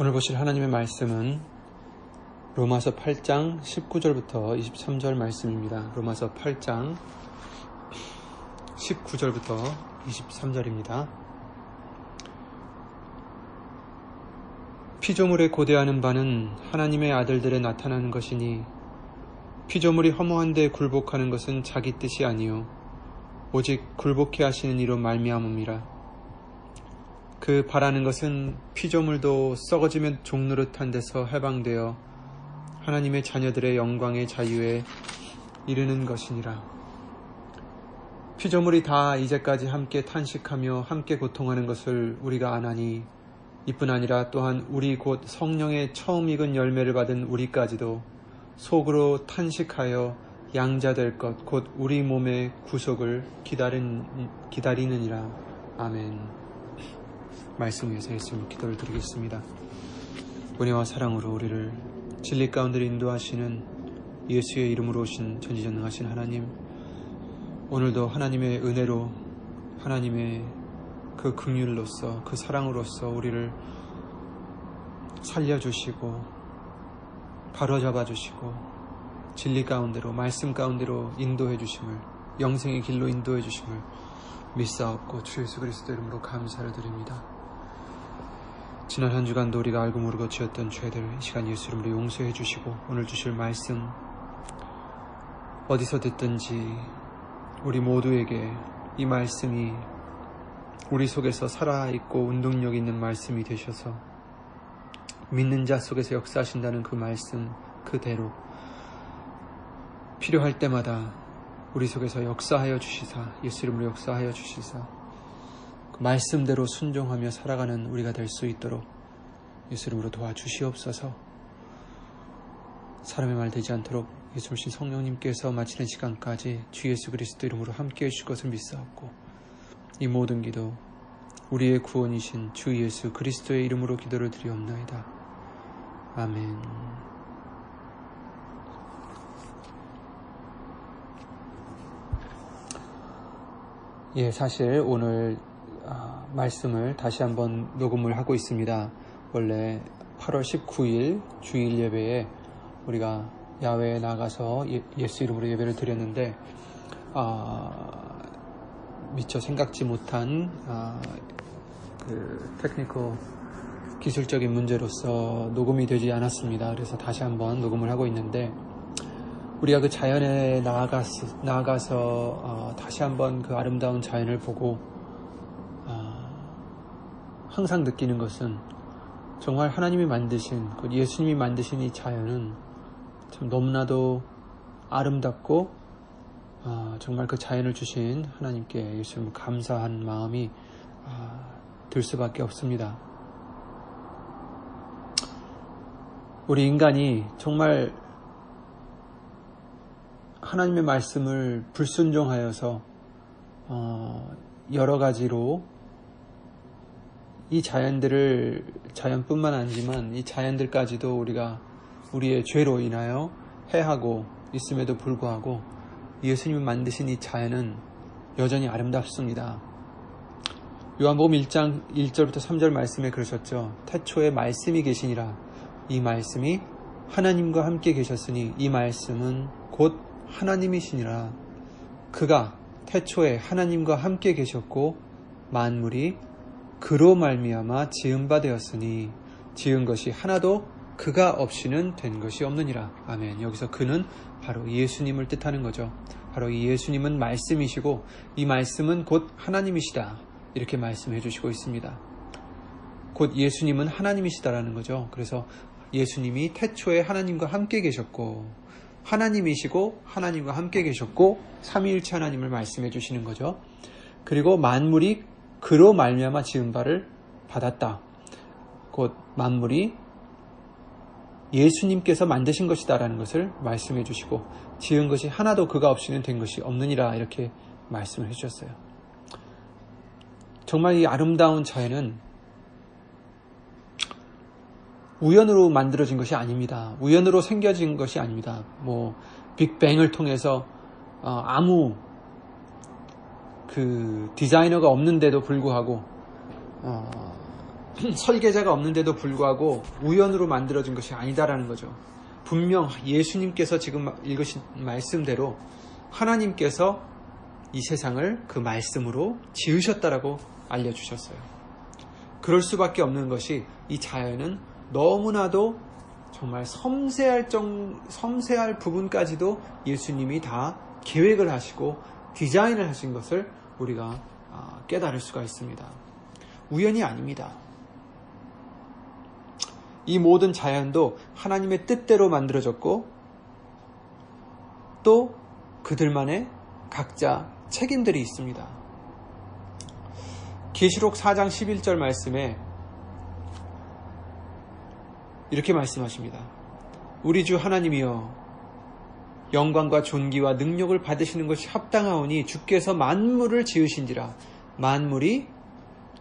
오늘 보실 하나님의 말씀은 로마서 8장 19절부터 23절 말씀입니다. 로마서 8장 19절부터 23절입니다. 피조물에 고대하는 바는 하나님의 아들들에 나타나는 것이니 피조물이 허무한 데 굴복하는 것은 자기 뜻이 아니요 오직 굴복해 하시는 이로 말미암음이라 그 바라는 것은 피조물도 썩어지면 종노릇한 데서 해방되어 하나님의 자녀들의 영광의 자유에 이르는 것이니라. 피조물이 다 이제까지 함께 탄식하며 함께 고통하는 것을 우리가 아나니 이뿐 아니라 또한 우리 곧 성령의 처음 익은 열매를 받은 우리까지도 속으로 탄식하여 양자될 것 곧 우리 몸의 구속을 기다린, 기다리느니라. 아멘. 말씀 위해서 예수님 기도를 드리겠습니다. 은혜와 사랑으로 우리를 진리 가운데 인도하시는 예수의 이름으로 오신 전지전능하신 하나님 오늘도 하나님의 은혜로 하나님의 그 긍휼로서 그 사랑으로서 우리를 살려주시고 바로잡아 주시고 진리 가운데로 말씀 가운데로 인도해 주심을 영생의 길로 인도해 주심을 믿사옵고 주 예수 그리스도 이름으로 감사를 드립니다. 지난 한 주간도 우리가 알고 모르고 지었던 죄들 이 시간 예수 이름으로 용서해 주시고 오늘 주실 말씀 어디서 듣든지 우리 모두에게 이 말씀이 우리 속에서 살아있고 운동력 있는 말씀이 되셔서 믿는 자 속에서 역사하신다는 그 말씀 그대로 필요할 때마다 우리 속에서 역사하여 주시사 예수 이름으로 역사하여 주시사. 그 말씀대로 순종하며 살아가는 우리가 될 수 있도록 예수 이름으로 도와주시옵소서. 사람의 말 되지 않도록 예수님 성령님께서 마치는 시간까지 주 예수 그리스도 이름으로 함께해 주실 것을 믿사옵고 이 모든 기도 우리의 구원이신 주 예수 그리스도의 이름으로 기도를 드리옵나이다. 아멘. 예, 사실 오늘 아, 말씀을 다시 한번 녹음을 하고 있습니다. 원래 8월 19일 주일 예배에 우리가 야외에 나가서 예, 수 이름으로 예배를 드렸는데 아, 미처 생각지 못한 아, 그 테크니컬 기술적인 문제로서 녹음이 되지 않았습니다. 그래서 다시 한번 녹음을 하고 있는데 우리가 그 자연에 나아가서, 나아가서 어, 다시 한번 그 아름다운 자연을 보고 항상 느끼는 것은 정말 하나님이 만드신, 예수님이 만드신 이 자연은 참 너무나도 아름답고 아, 정말 그 자연을 주신 하나님께 예수님 감사한 마음이 아, 들 수밖에 없습니다. 우리 인간이 정말 하나님의 말씀을 불순종하여서 어, 여러 가지로 이 자연들을 자연뿐만 아니지만 이 자연들까지도 우리가 우리의 죄로 인하여 해하고 있음에도 불구하고 예수님이 만드신 이 자연은 여전히 아름답습니다. 요한복음 1장 1절부터 3절 말씀에 그러셨죠. 태초에 말씀이 계시니라. 이 말씀이 하나님과 함께 계셨으니 이 말씀은 곧 하나님이시니라. 그가 태초에 하나님과 함께 계셨고 만물이 그로 말미암아 지은 바 되었으니 지은 것이 하나도 그가 없이는 된 것이 없느니라. 아멘. 여기서 그는 바로 예수님을 뜻하는 거죠. 바로 이 예수님은 말씀이시고 이 말씀은 곧 하나님이시다. 이렇게 말씀해 주시고 있습니다. 곧 예수님은 하나님이시다라는 거죠. 그래서 예수님이 태초에 하나님과 함께 계셨고 하나님이시고 하나님과 함께 계셨고 삼위일체 하나님을 말씀해 주시는 거죠. 그리고 만물이 그로 말미암아 지은 바를 받았다. 곧 만물이 예수님께서 만드신 것이다라는 것을 말씀해 주시고 지은 것이 하나도 그가 없이는 된 것이 없느니라 이렇게 말씀을 해 주셨어요. 정말 이 아름다운 자연은 우연으로 만들어진 것이 아닙니다. 우연으로 생겨진 것이 아닙니다. 뭐 빅뱅을 통해서 어, 아무 그 디자이너가 없는데도 불구하고 어, 설계자가 없는데도 불구하고 우연으로 만들어진 것이 아니다라는 거죠. 분명 예수님께서 지금 읽으신 말씀대로 하나님께서 이 세상을 그 말씀으로 지으셨다라고 알려주셨어요. 그럴 수밖에 없는 것이 이 자연은 너무나도 정말 섬세할 정, 섬세할 부분까지도 예수님이 다 계획을 하시고 디자인을 하신 것을 우리가 아, 깨달을 수가 있습니다. 우연이 아닙니다. 이 모든 자연도 하나님의 뜻대로 만들어졌고 또 그들만의 각자 책임들이 있습니다. 계시록 4장 11절 말씀에 이렇게 말씀하십니다. 우리 주 하나님이여 영광과 존귀와 능력을 받으시는 것이 합당하오니 주께서 만물을 지으신지라 만물이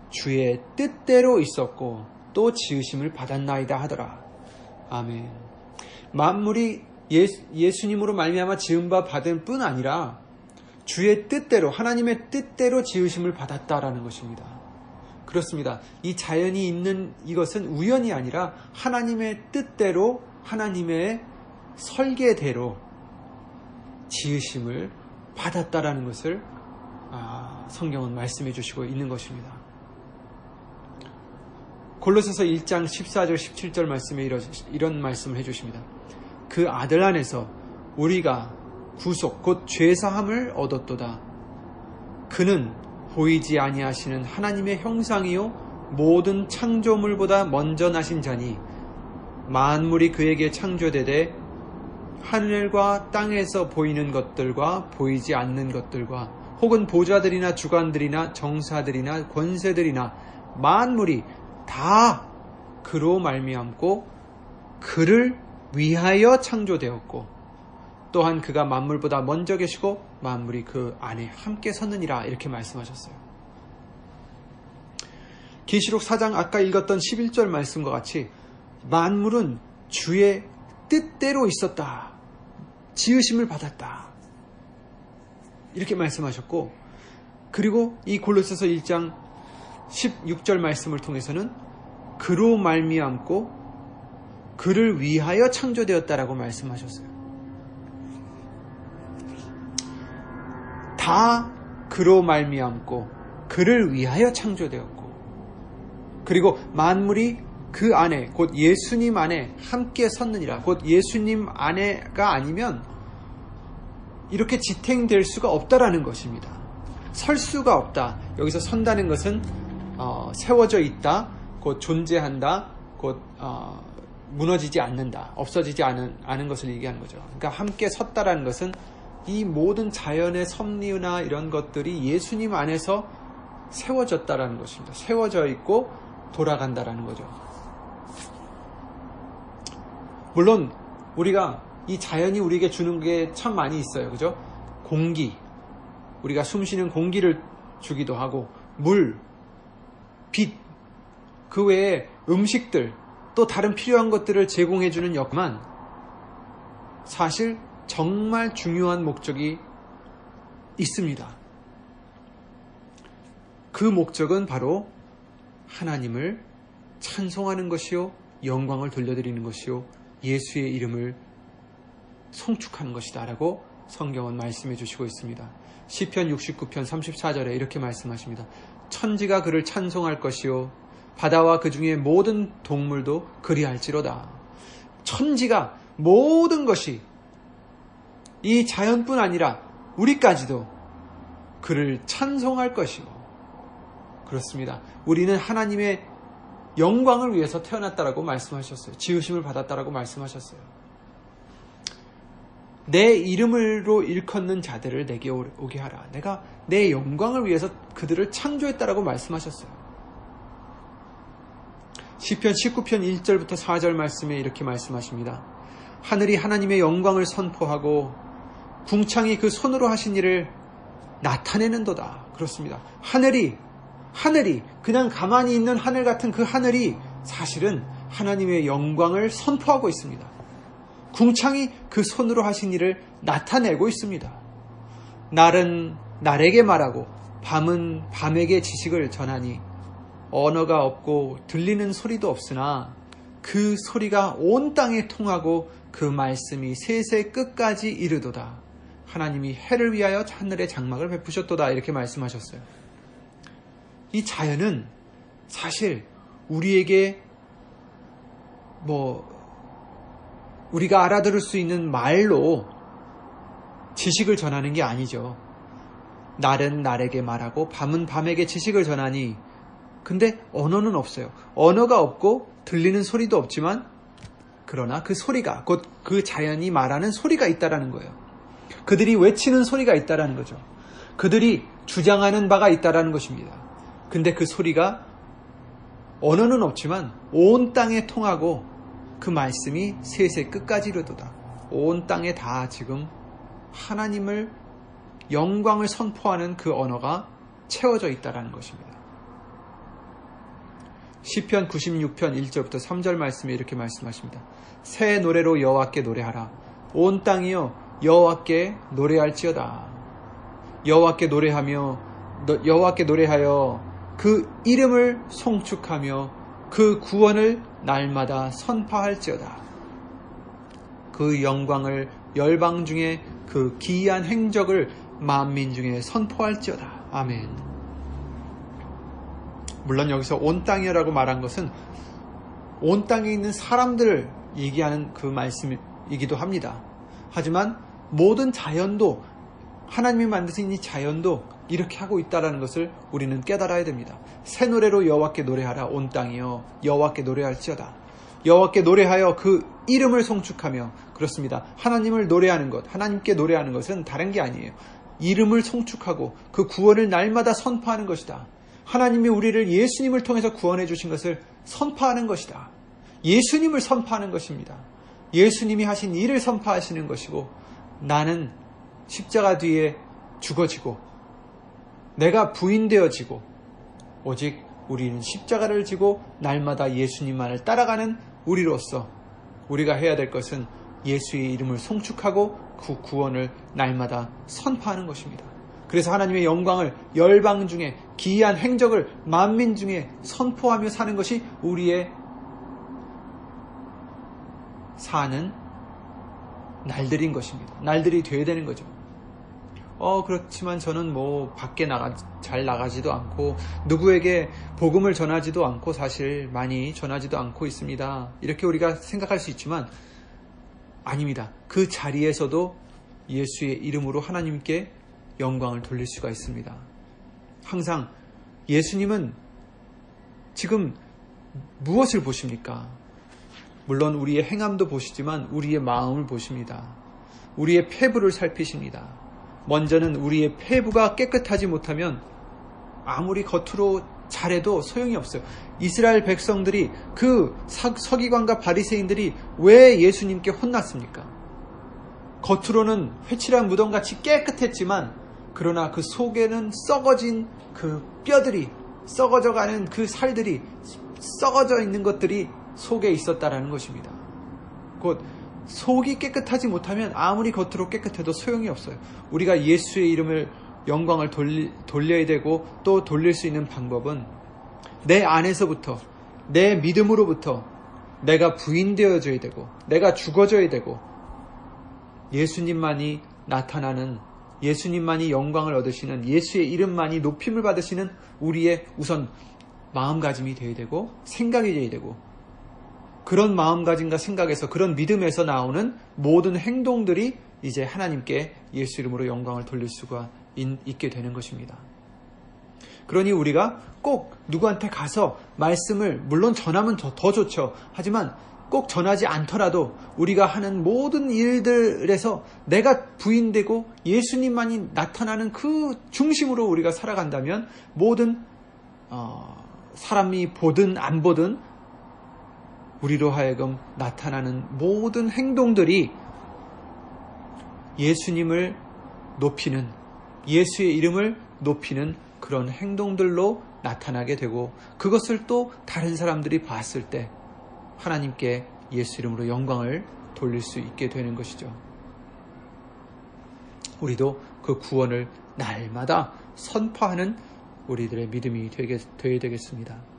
주의 뜻대로 있었고 또 지으심을 받았나이다 하더라. 아멘. 만물이 예수, 님으로 말미암아 지은 바 받은 뿐 아니라 주의 뜻대로 하나님의 뜻대로 지으심을 받았다라는 것입니다. 그렇습니다. 이 자연이 있는 이것은 우연이 아니라 하나님의 뜻대로 하나님의 설계대로 지으심을 받았다라는 것을 아, 성경은 말씀해 주시고 있는 것입니다. 골로새서 1장 14절 17절 말씀에 이런, 말씀을 해 주십니다. 그 아들 안에서 우리가 구속 곧 죄사함을 얻었도다. 그는 보이지 아니하시는 하나님의 형상이요 모든 창조물보다 먼저 나신 자니 만물이 그에게 창조되되 하늘과 땅에서 보이는 것들과 보이지 않는 것들과 혹은 보좌들이나 주관들이나 정사들이나 권세들이나 만물이 다 그로 말미암고 그를 위하여 창조되었고 또한 그가 만물보다 먼저 계시고 만물이 그 안에 함께 섰느니라 이렇게 말씀하셨어요. 계시록 4장 아까 읽었던 11절 말씀과 같이 만물은 주의 뜻대로 있었다. 지으심을 받았다. 이렇게 말씀하셨고 그리고 이 골로새서 1장 16절 말씀을 통해서는 그로 말미암고 그를 위하여 창조되었다라고 말씀하셨어요. 다 그로 말미암고 그를 위하여 창조되었고 그리고 만물이 그 안에 곧 예수님 안에 함께 섰느니라 곧 예수님 안에가 아니면 이렇게 지탱될 수가 없다라는 것입니다. 설 수가 없다. 여기서 선다는 것은 어, 세워져 있다, 곧 존재한다, 곧 어, 무너지지 않는다, 없어지지 않은, 않은 것을 얘기하는 거죠. 그러니까 함께 섰다라는 것은 이 모든 자연의 섭리나 이런 것들이 예수님 안에서 세워졌다라는 것입니다. 세워져 있고 돌아간다라는 거죠. 물론 우리가 이 자연이 우리에게 주는 게 참 많이 있어요. 그죠? 공기. 우리가 숨 쉬는 공기를 주기도 하고 물, 빛, 그 외에 음식들, 또 다른 필요한 것들을 제공해 주는 역만 사실 정말 중요한 목적이 있습니다. 그 목적은 바로 하나님을 찬송하는 것이요, 영광을 돌려드리는 것이요, 예수의 이름을 송축하는 것이다라고 성경은 말씀해 주시고 있습니다. 시편 69편 34절에 이렇게 말씀하십니다. 천지가 그를 찬송할 것이요 바다와 그 중에 모든 동물도 그리할지로다. 천지가 모든 것이 이 자연뿐 아니라 우리까지도 그를 찬송할 것이고 그렇습니다. 우리는 하나님의 영광을 위해서 태어났다라고 말씀하셨어요. 지으심을 받았다라고 말씀하셨어요. 내 이름으로 일컫는 자들을 내게 오게 하라. 내가 내 영광을 위해서 그들을 창조했다라고 말씀하셨어요. 시편 19편 1절부터 4절 말씀에 이렇게 말씀하십니다. 하늘이 하나님의 영광을 선포하고 궁창이 그 손으로 하신 일을 나타내는도다. 그렇습니다. 하늘이, 하늘이, 그냥 가만히 있는 하늘 같은 그 하늘이 사실은 하나님의 영광을 선포하고 있습니다. 궁창이 그 손으로 하신 일을 나타내고 있습니다. 날은 날에게 말하고 밤은 밤에게 지식을 전하니 언어가 없고 들리는 소리도 없으나 그 소리가 온 땅에 통하고 그 말씀이 세세 끝까지 이르도다. 하나님이 해를 위하여 하늘의 장막을 베푸셨도다. 이렇게 말씀하셨어요. 이 자연은 사실 우리에게 뭐 우리가 알아들을 수 있는 말로 지식을 전하는 게 아니죠. 날은 날에게 말하고 밤은 밤에게 지식을 전하니 근데 언어는 없어요. 언어가 없고 들리는 소리도 없지만 그러나 그 소리가 곧 그 자연이 말하는 소리가 있다라는 거예요. 그들이 외치는 소리가 있다라는 거죠. 그들이 주장하는 바가 있다라는 것입니다. 근데 그 소리가 언어는 없지만 온 땅에 통하고 그 말씀이 세세 끝까지 이르도다. 온 땅에 다 지금 하나님을 영광을 선포하는 그 언어가 채워져 있다라는 것입니다. 시편 96편 1절부터 3절 말씀에 이렇게 말씀하십니다. 새 노래로 여호와께 노래하라. 온 땅이여 여호와께 노래할지어다. 여호와께 노래하며 여호와께 노래하여 그 이름을 송축하며 그 구원을 날마다 선파할지어다. 그 영광을 열방 중에 그 기이한 행적을 만민 중에 선포할지어다. 아멘. 물론 여기서 온 땅이라고 말한 것은 온 땅에 있는 사람들을 얘기하는 그 말씀이기도 합니다. 하지만 모든 자연도 하나님이 만드신 이 자연도 이렇게 하고 있다라는 것을 우리는 깨달아야 됩니다. 새 노래로 여호와께 노래하라 온 땅이여 여호와께 노래할지어다. 여호와께 노래하여 그 이름을 송축하며 그렇습니다. 하나님을 노래하는 것, 하나님께 노래하는 것은 다른 게 아니에요. 이름을 송축하고 그 구원을 날마다 선포하는 것이다. 하나님이 우리를 예수님을 통해서 구원해 주신 것을 선포하는 것이다. 예수님을 선포하는 것입니다. 예수님이 하신 일을 선포하시는 것이고 나는 십자가 뒤에 죽어지고 내가 부인되어지고 오직 우리는 십자가를 지고 날마다 예수님만을 따라가는 우리로서 우리가 해야 될 것은 예수의 이름을 송축하고 그 구원을 날마다 선포하는 것입니다. 그래서 하나님의 영광을 열방 중에 기이한 행적을 만민 중에 선포하며 사는 것이 우리의 사는 날들인 것입니다. 날들이 되어야 되는 거죠. 어, 그렇지만 저는 뭐 밖에 나가, 잘 나가지도 않고 누구에게 복음을 전하지도 않고 사실 많이 전하지도 않고 있습니다. 이렇게 우리가 생각할 수 있지만 아닙니다. 그 자리에서도 예수의 이름으로 하나님께 영광을 돌릴 수가 있습니다. 항상 예수님은 지금 무엇을 보십니까? 물론 우리의 행함도 보시지만 우리의 마음을 보십니다. 우리의 폐부를 살피십니다. 먼저는 우리의 폐부가 깨끗하지 못하면 아무리 겉으로 잘해도 소용이 없어요. 이스라엘 백성들이 그 서기관과 바리새인들이 왜 예수님께 혼났습니까? 겉으로는 회칠한 무덤같이 깨끗했지만 그러나 그 속에는 썩어진 그 뼈들이 썩어져 가는 그 살들이 썩어져 있는 것들이 속에 있었다라는 것입니다. 곧 속이 깨끗하지 못하면 아무리 겉으로 깨끗해도 소용이 없어요. 우리가 예수의 이름을 영광을 돌리, 돌려야 되고 또 돌릴 수 있는 방법은 내 안에서부터 내 믿음으로부터 내가 부인되어져야 되고 내가 죽어져야 되고 예수님만이 나타나는 예수님만이 영광을 얻으시는 예수의 이름만이 높임을 받으시는 우리의 우선 마음가짐이 되어야 되고 생각이 되어야 되고 그런 마음가짐과 생각에서 그런 믿음에서 나오는 모든 행동들이 이제 하나님께 예수 이름으로 영광을 돌릴 수가 있게 되는 것입니다. 그러니 우리가 꼭 누구한테 가서 말씀을 물론 전하면 더, 더 좋죠. 하지만 꼭 전하지 않더라도 우리가 하는 모든 일들에서 내가 부인되고 예수님만이 나타나는 그 중심으로 우리가 살아간다면 모든 어, 사람이 보든 안 보든 우리로 하여금 나타나는 모든 행동들이 예수님을 높이는 예수의 이름을 높이는 그런 행동들로 나타나게 되고 그것을 또 다른 사람들이 봤을 때 하나님께 예수 이름으로 영광을 돌릴 수 있게 되는 것이죠. 우리도 그 구원을 날마다 선포하는 우리들의 믿음이 되게, 되어야 되겠습니다.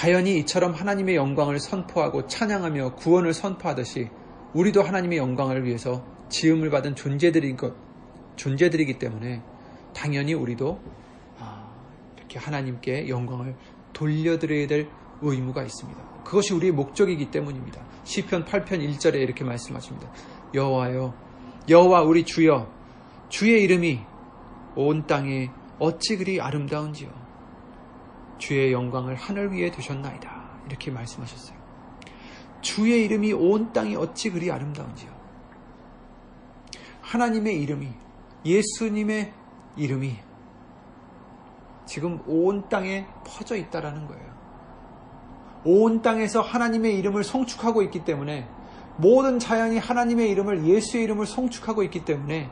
자연이 이처럼 하나님의 영광을 선포하고 찬양하며 구원을 선포하듯이 우리도 하나님의 영광을 위해서 지음을 받은 존재들이 존재들이기 때문에 당연히 우리도 아, 이렇게 하나님께 영광을 돌려드려야 될 의무가 있습니다. 그것이 우리의 목적이기 때문입니다. 시편 8편 1절에 이렇게 말씀하십니다. 여호와여 여호와 우리 주여 주의 이름이 온 땅에 어찌 그리 아름다운지요. 주의 영광을 하늘 위에 두셨나이다. 이렇게 말씀하셨어요. 주의 이름이 온 땅에 어찌 그리 아름다운지요. 하나님의 이름이, 예수님의 이름이 지금 온 땅에 퍼져 있다라는 거예요. 온 땅에서 하나님의 이름을 송축하고 있기 때문에 모든 자연이 하나님의 이름을 예수의 이름을 송축하고 있기 때문에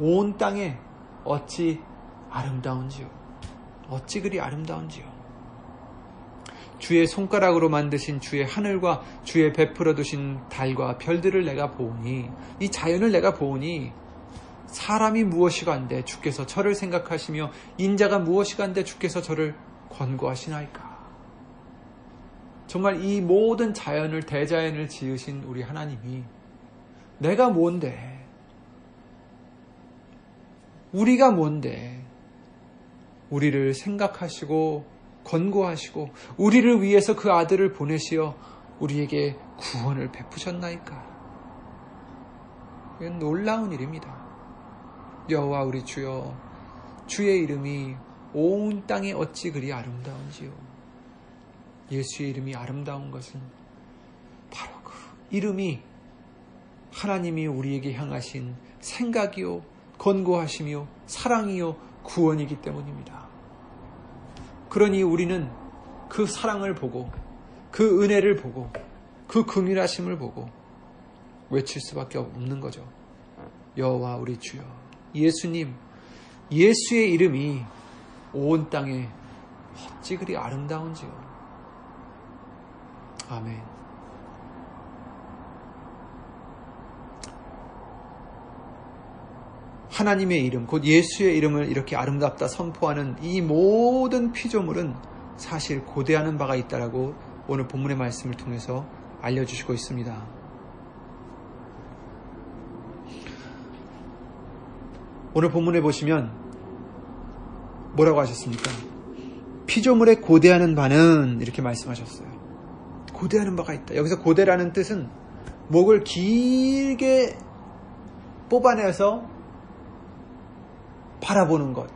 온 땅에 어찌 아름다운지요. 어찌 그리 아름다운지요. 주의 손가락으로 만드신 주의 하늘과 주의 베풀어 두신 달과 별들을 내가 보니 이 자연을 내가 보니 사람이 무엇이간데 주께서 저를 생각하시며 인자가 무엇이간데 주께서 저를 권고하시나이까. 정말 이 모든 자연을 대자연을 지으신 우리 하나님이 내가 뭔데 우리가 뭔데 우리를 생각하시고 권고하시고 우리를 위해서 그 아들을 보내시어 우리에게 구원을 베푸셨나이까. 이건 놀라운 일입니다. 여호와 우리 주여 주의 이름이 온 땅에 어찌 그리 아름다운지요. 예수의 이름이 아름다운 것은 바로 그 이름이 하나님이 우리에게 향하신 생각이요 권고하시며 사랑이요 구원이기 때문입니다. 그러니 우리는 그 사랑을 보고 그 은혜를 보고 그 긍휼하심을 보고 외칠 수밖에 없는 거죠. 여호와 우리 주여 예수님 예수의 이름이 온 땅에 어찌 그리 아름다운지요. 아멘. 하나님의 이름, 곧 예수의 이름을 이렇게 아름답다 선포하는 이 모든 피조물은 사실 고대하는 바가 있다라고 오늘 본문의 말씀을 통해서 알려주시고 있습니다. 오늘 본문에 보시면 뭐라고 하셨습니까? 피조물에 고대하는 바는 이렇게 말씀하셨어요. 고대하는 바가 있다. 여기서 고대라는 뜻은 목을 길게 뽑아내서 바라보는 것,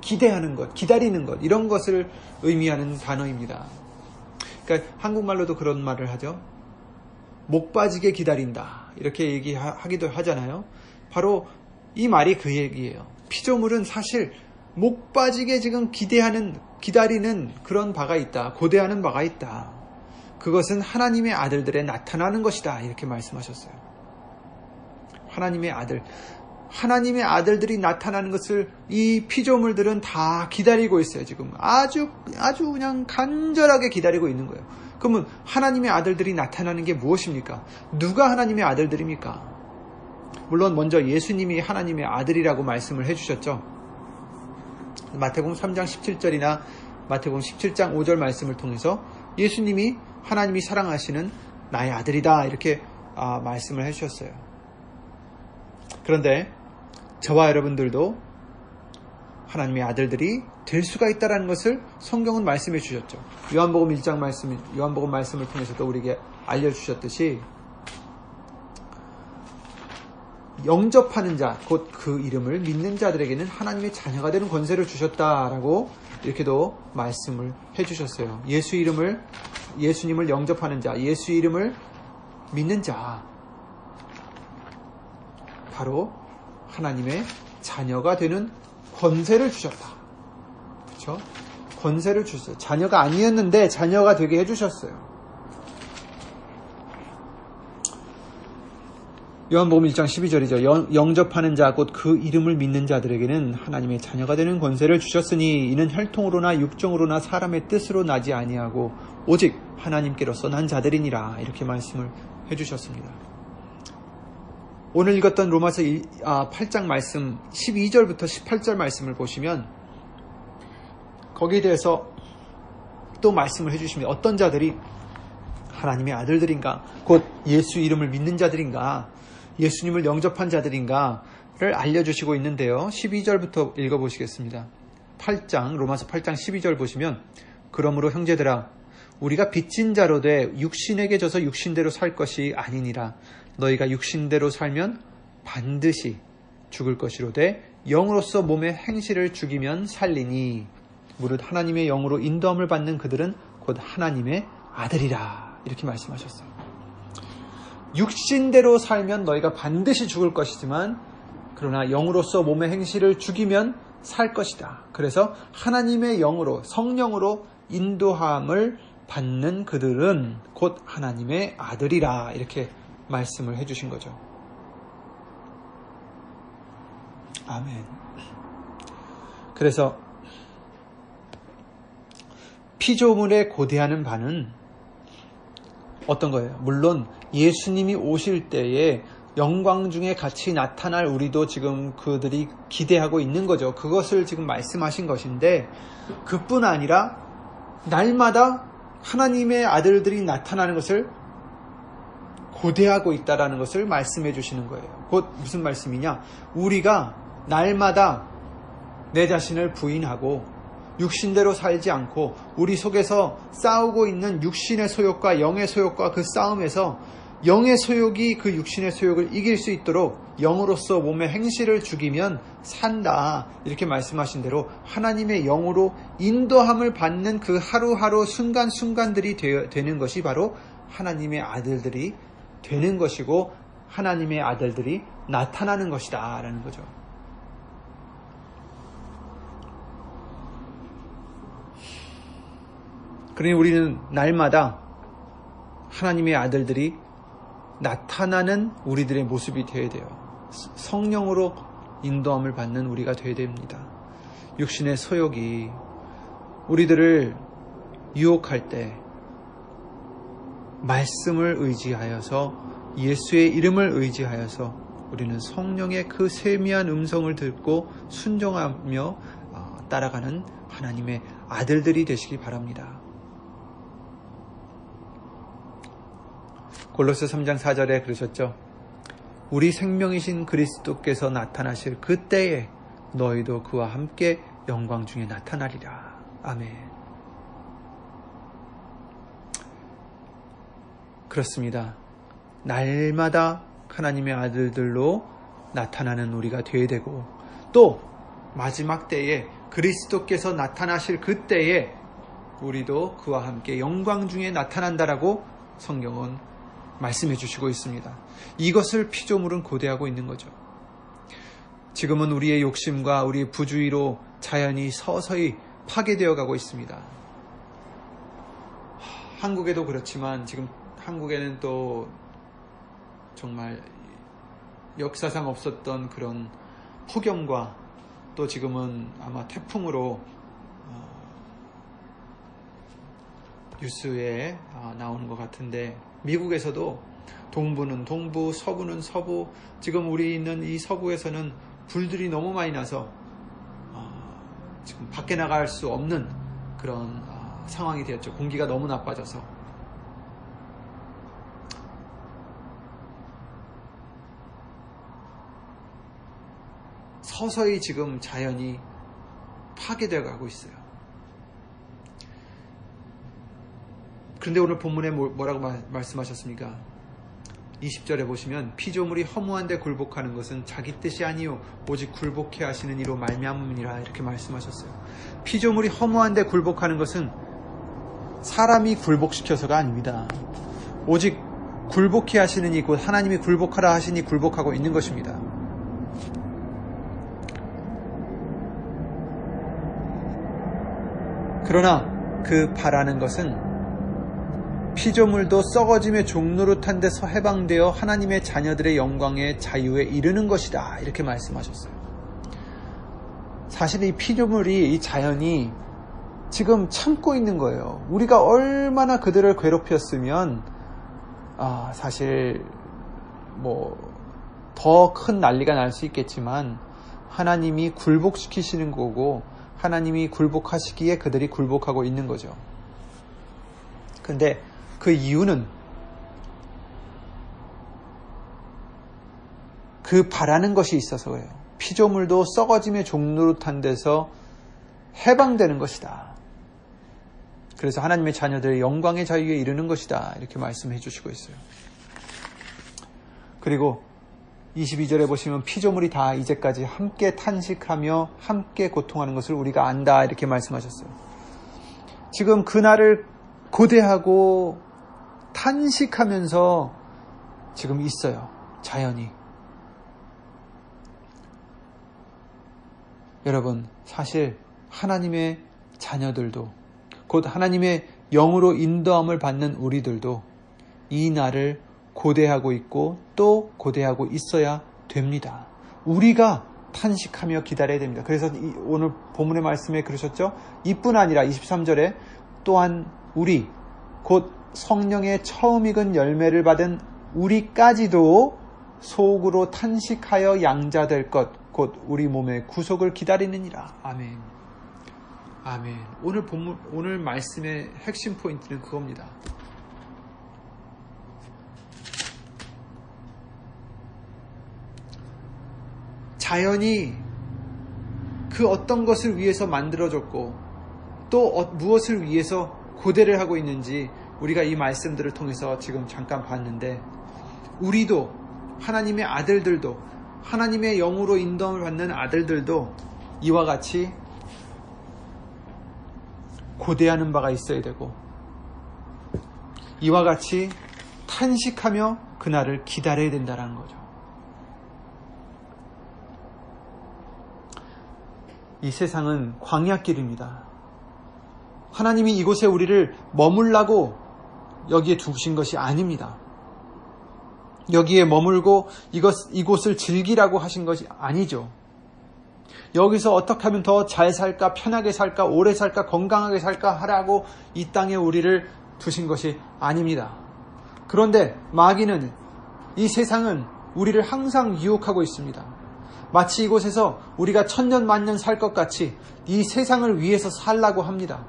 기대하는 것, 기다리는 것, 이런 것을 의미하는 단어입니다. 그러니까 한국말로도 그런 말을 하죠. 목 빠지게 기다린다. 이렇게 얘기하기도 하잖아요. 바로 이 말이 그 얘기예요. 피조물은 사실 목 빠지게 지금 기대하는, 기다리는 그런 바가 있다. 고대하는 바가 있다. 그것은 하나님의 아들들에 나타나는 것이다. 이렇게 말씀하셨어요. 하나님의 아들. 하나님의 아들들이 나타나는 것을 이 피조물들은 다 기다리고 있어요, 지금. 아주, 아주 그냥 간절하게 기다리고 있는 거예요. 그러면 하나님의 아들들이 나타나는 게 무엇입니까? 누가 하나님의 아들들입니까? 물론 먼저 예수님이 하나님의 아들이라고 말씀을 해주셨죠. 마태복음 3장 17절이나 마태복음 17장 5절 말씀을 통해서 예수님이 하나님이 사랑하시는 나의 아들이다 이렇게 아, 말씀을 해주셨어요. 그런데 저와 여러분들도 하나님의 아들들이 될 수가 있다는 것을 성경은 말씀해 주셨죠. 요한복음 1장 말씀, 요한복음 말씀을 통해서도 우리에게 알려주셨듯이 영접하는 자, 곧 그 이름을 믿는 자들에게는 하나님의 자녀가 되는 권세를 주셨다라고 이렇게도 말씀을 해주셨어요. 예수 이름을, 예수님을 영접하는 자, 예수 이름을 믿는 자, 바로 하나님의 자녀가 되는 권세를 주셨다. 그렇죠? 권세를 주셨어요. 자녀가 아니었는데 자녀가 되게 해주셨어요. 요한복음 1장 12절이죠. 영접하는 자, 곧 그 이름을 믿는 자들에게는 하나님의 자녀가 되는 권세를 주셨으니 이는 혈통으로나 육정으로나 사람의 뜻으로 나지 아니하고 오직 하나님께로서 난 자들이니라. 이렇게 말씀을 해주셨습니다. 오늘 읽었던 로마서 8장 아, 말씀 12절부터 18절 말씀을 보시면 거기에 대해서 또 말씀을 해주십니다. 어떤 자들이 하나님의 아들들인가, 곧 예수 이름을 믿는 자들인가, 예수님을 영접한 자들인가를 알려주시고 있는데요. 12절부터 읽어보시겠습니다. 8장, 로마서 8장 12절 보시면, 그러므로 형제들아, 우리가 빚진 자로 돼 육신에게 져서 육신대로 살 것이 아니니라. 너희가 육신대로 살면 반드시 죽을 것이로되 영으로서 몸의 행실을 죽이면 살리니 무릇 하나님의 영으로 인도함을 받는 그들은 곧 하나님의 아들이라 이렇게 말씀하셨어요. 육신대로 살면 너희가 반드시 죽을 것이지만 그러나 영으로서 몸의 행실을 죽이면 살 것이다. 그래서 하나님의 영으로 성령으로 인도함을 받는 그들은 곧 하나님의 아들이라 이렇게 말씀을 해주신 거죠. 아멘. 그래서 피조물에 고대하는 바는 어떤 거예요? 물론 예수님이 오실 때에 영광 중에 같이 나타날 우리도 지금 그들이 기대하고 있는 거죠. 그것을 지금 말씀하신 것인데 그뿐 아니라 날마다 하나님의 아들들이 나타나는 것을 고대하고 있다라는 것을 말씀해 주시는 거예요. 곧 무슨 말씀이냐? 우리가 날마다 내 자신을 부인하고 육신대로 살지 않고 우리 속에서 싸우고 있는 육신의 소욕과 영의 소욕과 그 싸움에서 영의 소욕이 그 육신의 소욕을 이길 수 있도록 영으로서 몸의 행실을 죽이면 산다. 이렇게 말씀하신 대로 하나님의 영으로 인도함을 받는 그 하루하루 순간순간들이 되는 것이 바로 하나님의 아들들이 되는 것이고 하나님의 아들들이 나타나는 것이다. 라는 거죠. 그러니 우리는 날마다 하나님의 아들들이 나타나는 우리들의 모습이 되어야 돼요. 성령으로 인도함을 받는 우리가 되어야 됩니다. 육신의 소욕이 우리들을 유혹할 때 말씀을 의지하여서 예수의 이름을 의지하여서 우리는 성령의 그 세미한 음성을 듣고 순종하며 어, 따라가는 하나님의 아들들이 되시기 바랍니다. 골로스 3장 4절에 그러셨죠. 우리 생명이신 그리스도께서 나타나실 그때에 너희도 그와 함께 영광 중에 나타나리라. 아멘. 그렇습니다. 날마다 하나님의 아들들로 나타나는 우리가 되어야 되고 또 마지막 때에 그리스도께서 나타나실 그때에 우리도 그와 함께 영광 중에 나타난다라고 성경은 말씀해 주시고 있습니다. 이것을 피조물은 고대하고 있는 거죠. 지금은 우리의 욕심과 우리의 부주의로 자연이 서서히 파괴되어 가고 있습니다. 한국에도 그렇지만 지금 한국에는 또 정말 역사상 없었던 그런 폭염과 또 지금은 아마 태풍으로 어, 뉴스에 아, 나오는 것 같은데 미국에서도 동부는 동부, 서부는 서부, 지금 우리 있는 이 서부에서는 불들이 너무 많이 나서 어, 지금 밖에 나갈 수 없는 그런 어, 상황이 되었죠. 공기가 너무 나빠져서. 서서히 지금 자연이 파괴되어 가고 있어요. 그런데 오늘 본문에 뭐, 뭐라고 말씀하셨습니까? 20절에 보시면 피조물이 허무한데 굴복하는 것은 자기 뜻이 아니요 오직 굴복해 하시는 이로 말미암음이라 이렇게 말씀하셨어요. 피조물이 허무한데 굴복하는 것은 사람이 굴복시켜서가 아닙니다. 오직 굴복해 하시는 이곧 하나님이 굴복하라 하시니 굴복하고 있는 것입니다. 그러나 그 바라는 것은 피조물도 썩어짐의 종노릇한 데서 해방되어 하나님의 자녀들의 영광의 자유에 이르는 것이다. 이렇게 말씀하셨어요. 사실 이 피조물이, 이 자연이 지금 참고 있는 거예요. 우리가 얼마나 그들을 괴롭혔으면, 아, 사실, 뭐, 더 큰 난리가 날 수 있겠지만, 하나님이 굴복시키시는 거고, 하나님이 굴복하시기에 그들이 굴복하고 있는 거죠. 근데 그 이유는 그 바라는 것이 있어서예요. 피조물도 썩어짐의 탄 데서 해방되는 것이다. 그래서 하나님의 자녀들의 영광의 자유에 이르는 것이다. 이렇게 말씀해 주시고 있어요. 그리고 22절에 보시면 피조물이 다 이제까지 함께 탄식하며 함께 고통하는 것을 우리가 안다. 이렇게 말씀하셨어요. 지금 그날을 고대하고 탄식하면서 지금 있어요. 자연이. 여러분, 사실 하나님의 자녀들도 곧 하나님의 영으로 인도함을 받는 우리들도 이 날을 고대하고 있고 또 고대하고 있어야 됩니다. 우리가 탄식하며 기다려야 됩니다. 그래서 오늘 본문의 말씀에 그러셨죠? 이뿐 아니라 23절에 또한 우리 곧 성령의 처음 익은 열매를 받은 우리까지도 속으로 탄식하여 양자될 것, 곧 우리 몸의 구속을 기다리느니라. 아멘. 아멘. 오늘 본문, 오늘 말씀의 핵심 포인트는 그겁니다. 자연이 그 어떤 것을 위해서 만들어졌고 또 어, 무엇을 위해서 고대를 하고 있는지 우리가 이 말씀들을 통해서 지금 잠깐 봤는데 우리도 하나님의 아들들도 하나님의 영으로 인도함을 받는 아들들도 이와 같이 고대하는 바가 있어야 되고 이와 같이 탄식하며 그날을 기다려야 된다는 거죠. 이 세상은 광야길입니다. 하나님이 이곳에 우리를 머물라고 여기에 두신 것이 아닙니다. 여기에 머물고 이것, 이곳을 즐기라고 하신 것이 아니죠. 여기서 어떻게 하면 더 잘 살까, 편하게 살까, 오래 살까, 건강하게 살까 하라고 이 땅에 우리를 두신 것이 아닙니다. 그런데 마귀는 이 세상은 우리를 항상 유혹하고 있습니다. 마치 이곳에서 우리가 천년 만년 살 것 같이 이 세상을 위해서 살라고 합니다.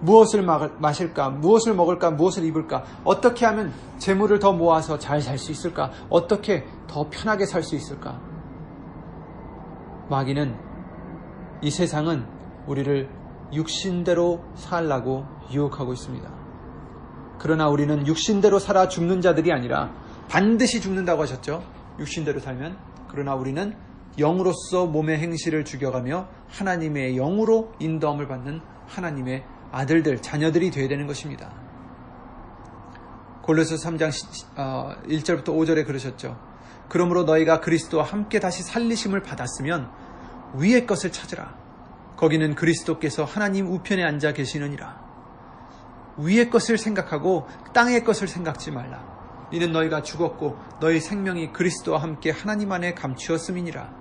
무엇을 마실까? 무엇을 먹을까? 무엇을 입을까? 어떻게 하면 재물을 더 모아서 잘 살 수 있을까? 어떻게 더 편하게 살 수 있을까? 마귀는 이 세상은 우리를 육신대로 살라고 유혹하고 있습니다. 그러나 우리는 육신대로 살아 죽는 자들이 아니라 반드시 죽는다고 하셨죠? 육신대로 살면. 그러나 우리는 영으로서 몸의 행실을 죽여가며 하나님의 영으로 인도함을 받는 하나님의 아들들, 자녀들이 되어야 되는 것입니다. 골로새 3장 1절부터 어, 5절에 그러셨죠. 그러므로 너희가 그리스도와 함께 다시 살리심을 받았으면 위의 것을 찾으라. 거기는 그리스도께서 하나님 우편에 앉아 계시느니라. 위의 것을 생각하고 땅의 것을 생각지 말라. 이는 너희가 죽었고 너희 생명이 그리스도와 함께 하나님 안에 감추었음이니라.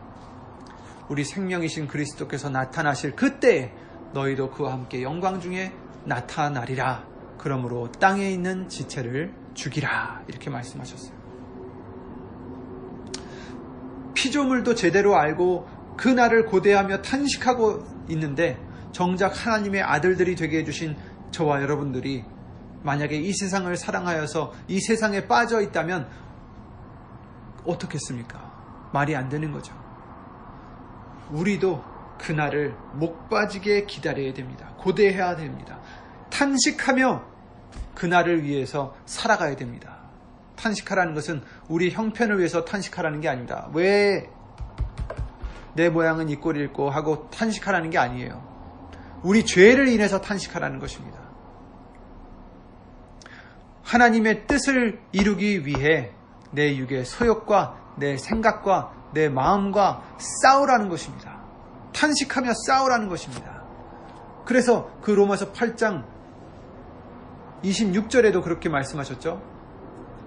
우리 생명이신 그리스도께서 나타나실 그때 너희도 그와 함께 영광 중에 나타나리라. 그러므로 땅에 있는 지체를 죽이라. 이렇게 말씀하셨어요. 피조물도 제대로 알고 그 날을 고대하며 탄식하고 있는데 정작 하나님의 아들들이 되게 해주신 저와 여러분들이 만약에 이 세상을 사랑하여서 이 세상에 빠져 있다면 어떻겠습니까? 말이 안 되는 거죠. 우리도 그날을 목 빠지게 기다려야 됩니다. 고대해야 됩니다. 탄식하며 그날을 위해서 살아가야 됩니다. 탄식하라는 것은 우리 형편을 위해서 탄식하라는 게 아닙니다. 왜 내 모양은 이 꼴이 있고 하고 탄식하라는 게 아니에요. 우리 죄를 인해서 탄식하라는 것입니다. 하나님의 뜻을 이루기 위해 내 육의 소욕과 내 생각과 내 마음과 싸우라는 것입니다. 탄식하며 싸우라는 것입니다. 그래서 그 로마서 8장 26절에도 그렇게 말씀하셨죠.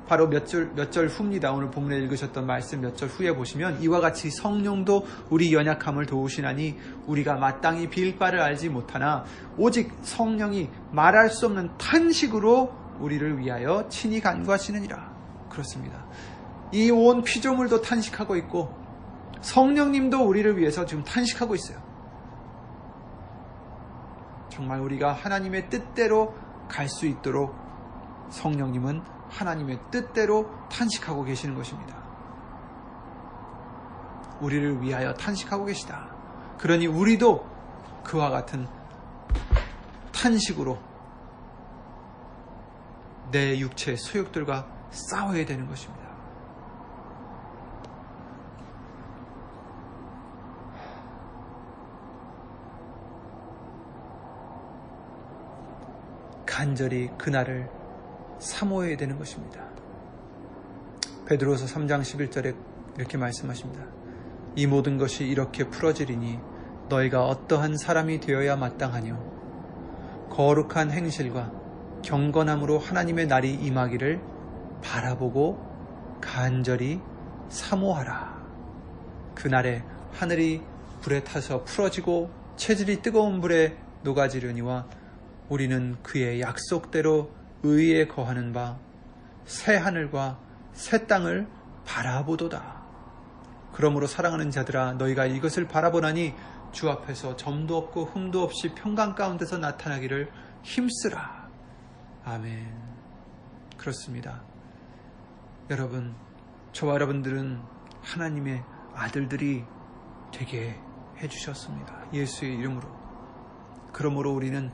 바로 몇 절, 몇 절 후입니다. 오늘 본문에 읽으셨던 말씀 몇 절 후에 보시면 이와 같이 성령도 우리 연약함을 도우시나니 우리가 마땅히 빌 바를 알지 못하나 오직 성령이 말할 수 없는 탄식으로 우리를 위하여 친히 간구하시느니라. 그렇습니다. 이 온 피조물도 탄식하고 있고 성령님도 우리를 위해서 지금 탄식하고 있어요. 정말 우리가 하나님의 뜻대로 갈 수 있도록 성령님은 하나님의 뜻대로 탄식하고 계시는 것입니다. 우리를 위하여 탄식하고 계시다. 그러니 우리도 그와 같은 탄식으로 내 육체의 소욕들과 싸워야 되는 것입니다. 간절히 그날을 사모해야 되는 것입니다. 베드로서 3장 11절에 이렇게 말씀하십니다. 이 모든 것이 이렇게 풀어지리니 너희가 어떠한 사람이 되어야 마땅하뇨 거룩한 행실과 경건함으로 하나님의 날이 임하기를 바라보고 간절히 사모하라. 그날에 하늘이 불에 타서 풀어지고 체질이 뜨거운 불에 녹아지려니와 우리는 그의 약속대로 의에 거하는 바 새 하늘과 새 땅을 바라보도다. 그러므로 사랑하는 자들아 너희가 이것을 바라보나니 주 앞에서 점도 없고 흠도 없이 평강 가운데서 나타나기를 힘쓰라. 아멘. 그렇습니다. 여러분, 저와 여러분들은 하나님의 아들들이 되게 해주셨습니다. 예수의 이름으로. 그러므로 우리는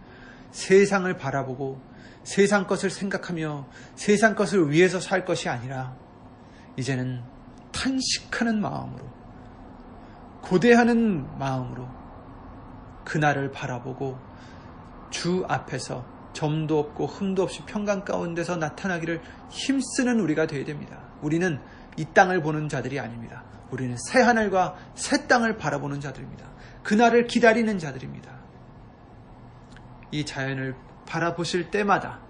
세상을 바라보고 세상 것을 생각하며 세상 것을 위해서 살 것이 아니라 이제는 탄식하는 마음으로 고대하는 마음으로 그날을 바라보고 주 앞에서 점도 없고 흠도 없이 평강 가운데서 나타나기를 힘쓰는 우리가 되어야 됩니다. 우리는 이 땅을 보는 자들이 아닙니다. 우리는 새 하늘과 새 땅을 바라보는 자들입니다. 그날을 기다리는 자들입니다. 이 자연을 바라보실 때마다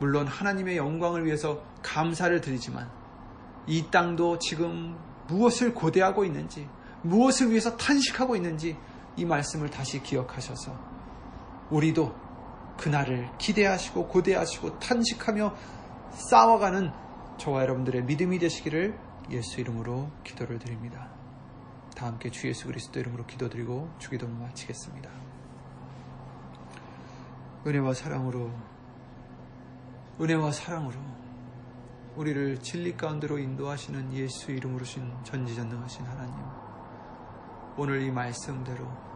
물론 하나님의 영광을 위해서 감사를 드리지만 이 땅도 지금 무엇을 고대하고 있는지 무엇을 위해서 탄식하고 있는지 이 말씀을 다시 기억하셔서 우리도 그날을 기대하시고 고대하시고 탄식하며 싸워가는 저와 여러분들의 믿음이 되시기를 예수 이름으로 기도를 드립니다. 다 함께 주 예수 그리스도 이름으로 기도드리고 주기도를 마치겠습니다. 은혜와 사랑으로 은혜와 사랑으로 우리를 진리 가운데로 인도하시는 예수 이름으로 신 전지전능하신 하나님 오늘 이 말씀대로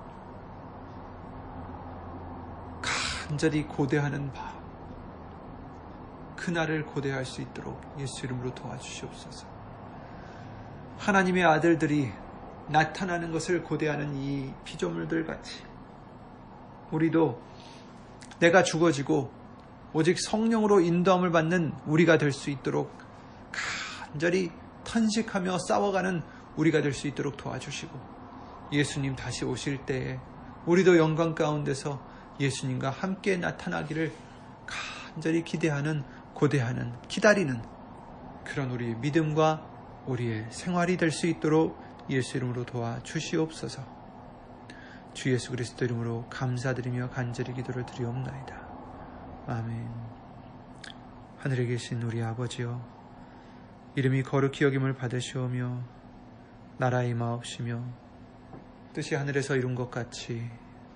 간절히 고대하는 바 그날을 고대할 수 있도록 예수 이름으로 도와주시옵소서. 하나님의 아들들이 나타나는 것을 고대하는 이 피조물들 같이 우리도 내가 죽어지고 오직 성령으로 인도함을 받는 우리가 될 수 있도록 간절히 탄식하며 싸워가는 우리가 될 수 있도록 도와주시고 예수님 다시 오실 때에 우리도 영광 가운데서 예수님과 함께 나타나기를 간절히 기대하는 고대하는 기다리는 그런 우리의 믿음과 우리의 생활이 될 수 있도록 예수 이름으로 도와 주시옵소서. 주 예수 그리스도 이름으로 감사드리며 간절히 기도를 드리옵나이다. 아멘. 하늘에 계신 우리 아버지여, 이름이 거룩히 여김을 받으시오며, 나라의 임하옵시며, 뜻이 하늘에서 이룬 것 같이